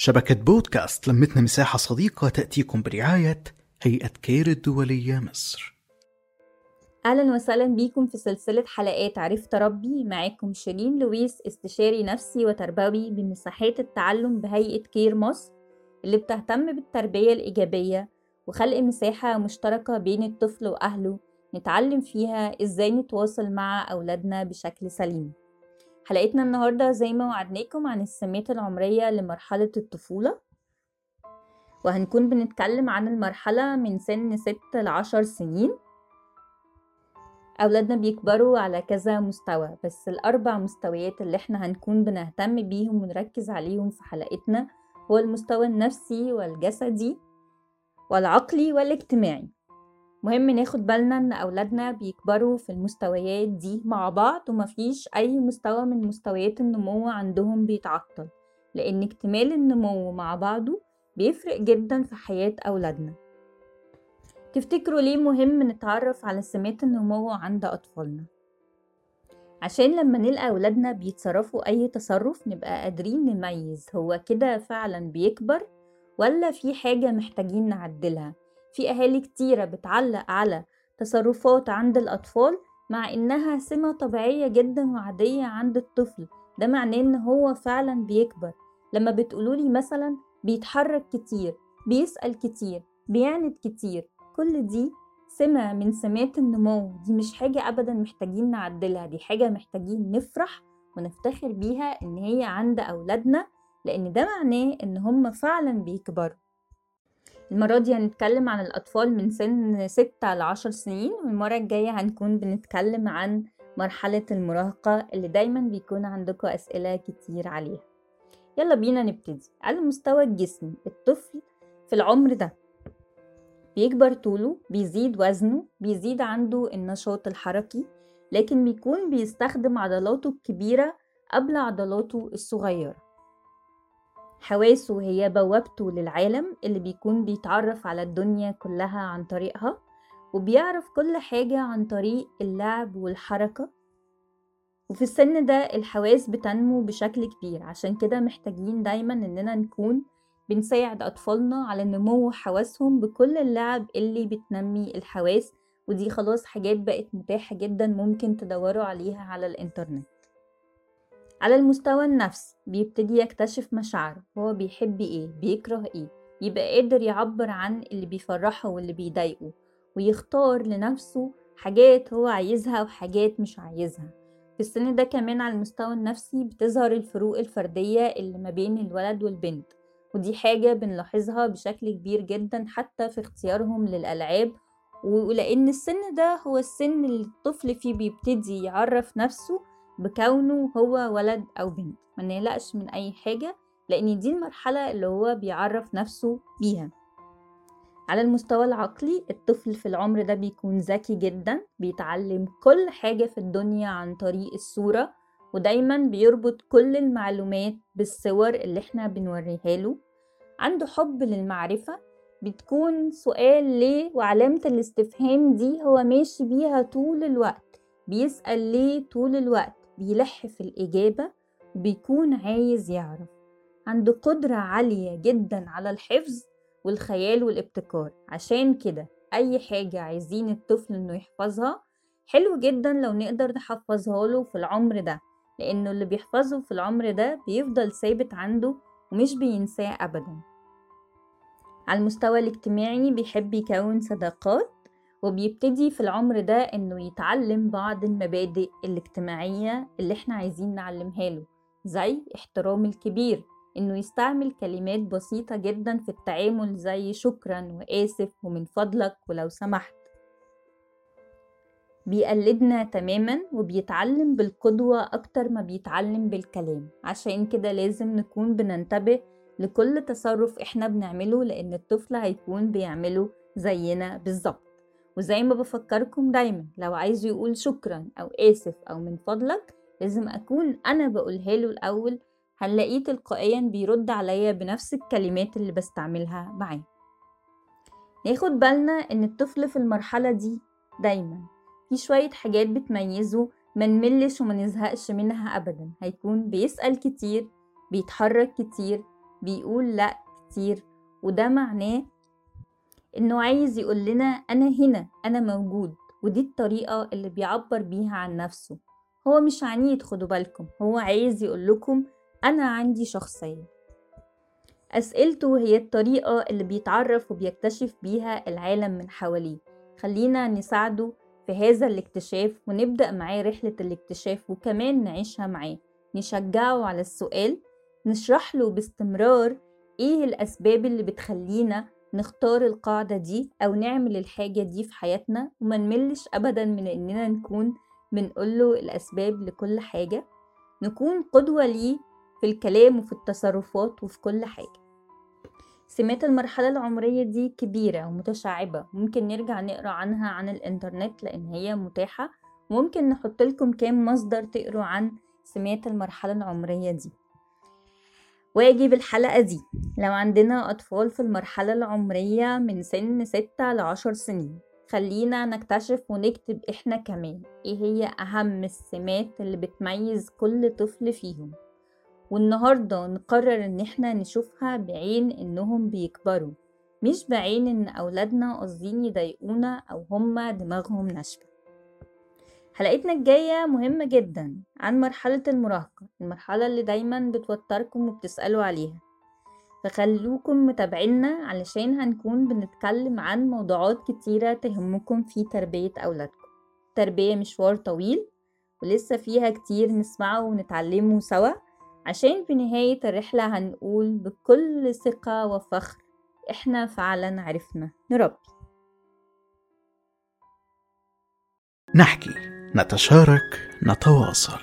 شبكة بودكاست لمتنا مساحة صديقة تأتيكم برعاية هيئة كير الدولية مصر. أهلا وسهلا بيكم في سلسلة حلقات عرفت أربي معاكم شيرين لويس استشاري نفسي وتربوي بمساحات التعلم بهيئة كير مصر اللي بتهتم بالتربية الإيجابية وخلق مساحة مشتركة بين الطفل وأهله نتعلم فيها إزاي نتواصل مع أولادنا بشكل سليم. حلقتنا النهاردة زي ما وعدناكم عن السمات العمرية لمرحلة الطفولة. وهنكون بنتكلم عن المرحلة من سن ست لعشر سنين. أولادنا بيكبروا على كذا مستوى بس الأربع مستويات اللي إحنا هنكون بنهتم بيهم ونركز عليهم في حلقتنا هو المستوى النفسي والجسدي والعقلي والاجتماعي. مهم ناخد بالنا إن أولادنا بيكبروا في المستويات دي مع بعض ومفيش أي مستوى من مستويات النمو عندهم بيتعطل لأن اكتمال النمو مع بعضه بيفرق جدا في حياة أولادنا. تفتكروا ليه مهم نتعرف على سمات النمو عند أطفالنا؟ عشان لما نلقى أولادنا بيتصرفوا أي تصرف نبقى قادرين نميز هو كده فعلا بيكبر ولا في حاجة محتاجين نعدلها؟ في أهالي كتيرة بتعلق على تصرفات عند الأطفال مع إنها سمة طبيعية جدا وعادية عند الطفل. ده معناه إن هو فعلا بيكبر. لما بتقولولي مثلا بيتحرك كتير بيسأل كتير بيعند كتير كل دي سمة من سمات النمو. دي مش حاجة أبدا محتاجين نعدلها دي حاجة محتاجين نفرح ونفتخر بيها إن هي عند أولادنا لأن ده معناه إن هم فعلا بيكبروا. المرة دي هنتكلم عن الأطفال من سن ستة لعشر سنين والمرة الجاية هنكون بنتكلم عن مرحلة المراهقة اللي دايما بيكون عندكم أسئلة كتير عليها. يلا بينا نبتدي. على المستوى الجسمي الطفل في العمر ده بيكبر طوله بيزيد وزنه بيزيد عنده النشاط الحركي لكن بيكون بيستخدم عضلاته الكبيرة قبل عضلاته الصغيرة. حواسه هي بوابته للعالم اللي بيكون بيتعرف على الدنيا كلها عن طريقها وبيعرف كل حاجة عن طريق اللعب والحركة. وفي السن ده الحواس بتنمو بشكل كبير عشان كده محتاجين دايما إننا نكون بنساعد أطفالنا على نمو حواسهم بكل اللعب اللي بتنمي الحواس ودي خلاص حاجات بقت متاحة جدا ممكن تدوروا عليها على الإنترنت. على المستوى النفسي بيبتدي يكتشف مشاعره هو بيحب إيه بيكره إيه يبقى قادر يعبر عن اللي بيفرحه واللي بيضايقه ويختار لنفسه حاجات هو عايزها وحاجات مش عايزها. في السن ده كمان على المستوى النفسي بتظهر الفروق الفردية اللي ما بين الولد والبنت ودي حاجة بنلاحظها بشكل كبير جدا حتى في اختيارهم للألعاب ولأن السن ده هو السن اللي الطفل فيه بيبتدي يعرف نفسه بكونه هو ولد أو بنت ما نقلقش من أي حاجة لأن دي المرحلة اللي هو بيعرف نفسه بيها. على المستوى العقلي الطفل في العمر ده بيكون ذكي جدا بيتعلم كل حاجة في الدنيا عن طريق الصورة ودايما بيربط كل المعلومات بالصور اللي إحنا بنوريها له. عنده حب للمعرفة بتكون سؤال ليه وعلامة الاستفهام دي هو ماشي بيها طول الوقت بيسأل ليه طول الوقت. بيلح في الإجابة وبيكون عايز يعرف. عنده قدرة عالية جدا على الحفظ والخيال والابتكار. عشان كده أي حاجة عايزين الطفل إنه يحفظها حلو جدا لو نقدر نحفظها له في العمر ده. لأنه اللي بيحفظه في العمر ده بيفضل ثابت عنده ومش بينساه أبدا. على المستوى الاجتماعي بيحب يكون صداقات وبيبتدي في العمر ده إنه يتعلم بعض المبادئ الاجتماعية اللي إحنا عايزين نعلمها له زي احترام الكبير إنه يستعمل كلمات بسيطة جدا في التعامل زي شكرا وآسف ومن فضلك ولو سمحت. بيقلدنا تماما وبيتعلم بالقدوة أكتر ما بيتعلم بالكلام. عشان كده لازم نكون بننتبه لكل تصرف إحنا بنعمله لأن الطفل هيكون بيعمله زينا بالظبط. وزي ما بفكركم دايما لو عايز يقول شكرا أو آسف أو من فضلك لازم أكون أنا بقولها له الأول هنلاقيه تلقائيا بيرد عليا بنفس الكلمات اللي بستعملها معاه. ناخد بالنا إن الطفل في المرحلة دي دايما في شوية حاجات بتميزه منملش وما نزهقش منها أبدا. هيكون بيسأل كتير بيتحرك كتير بيقول لأ كتير وده معناه إنه عايز يقول لنا أنا هنا أنا موجود ودي الطريقة اللي بيعبر بيها عن نفسه. هو مش عنيد خدوا بالكم. هو عايز يقول لكم أنا عندي شخصية. أسئلته هي الطريقة اللي بيتعرف وبيكتشف بيها العالم من حواليه. خلينا نساعده في هذا الاكتشاف ونبدأ معاه رحلة الاكتشاف وكمان نعيشها معاه. نشجعه على السؤال نشرح له باستمرار إيه الأسباب اللي بتخلينا نختار القاعدة دي أو نعمل الحاجة دي في حياتنا وما نملش أبدا من إننا نكون بنقوله الأسباب لكل حاجة نكون قدوة ليه في الكلام وفي التصرفات وفي كل حاجة. سمات المرحلة العمرية دي كبيرة ومتشعبة ممكن نرجع نقرأ عنها عن الإنترنت لأن هي متاحة. ممكن نحط لكم كام مصدر تقروا عن سمات المرحلة العمرية دي. واجب الحلقة دي. لو عندنا أطفال في المرحلة العمرية من سن ستة لعشر سنين خلينا نكتشف ونكتب إحنا كمان إيه هي أهم السمات اللي بتميز كل طفل فيهم. والنهاردة نقرر إن إحنا نشوفها بعين إنهم بيكبروا مش بعين إن أولادنا قاصدين يضايقونا أو هما دماغهم ناشفة. حلقتنا الجاية مهمة جدا عن مرحلة المراهقة المرحلة اللي دايما بتوتركم وبتسألوا عليها. فخلوكم متابعينا علشان هنكون بنتكلم عن موضوعات كتيرة تهمكم في تربية أولادكم. تربية مشوار طويل ولسه فيها كتير نسمعه ونتعلمه سوا. عشان في نهاية الرحلة هنقول بكل ثقة وفخر إحنا فعلا عرفنا نربي. نحكي. نتشارك نتواصل.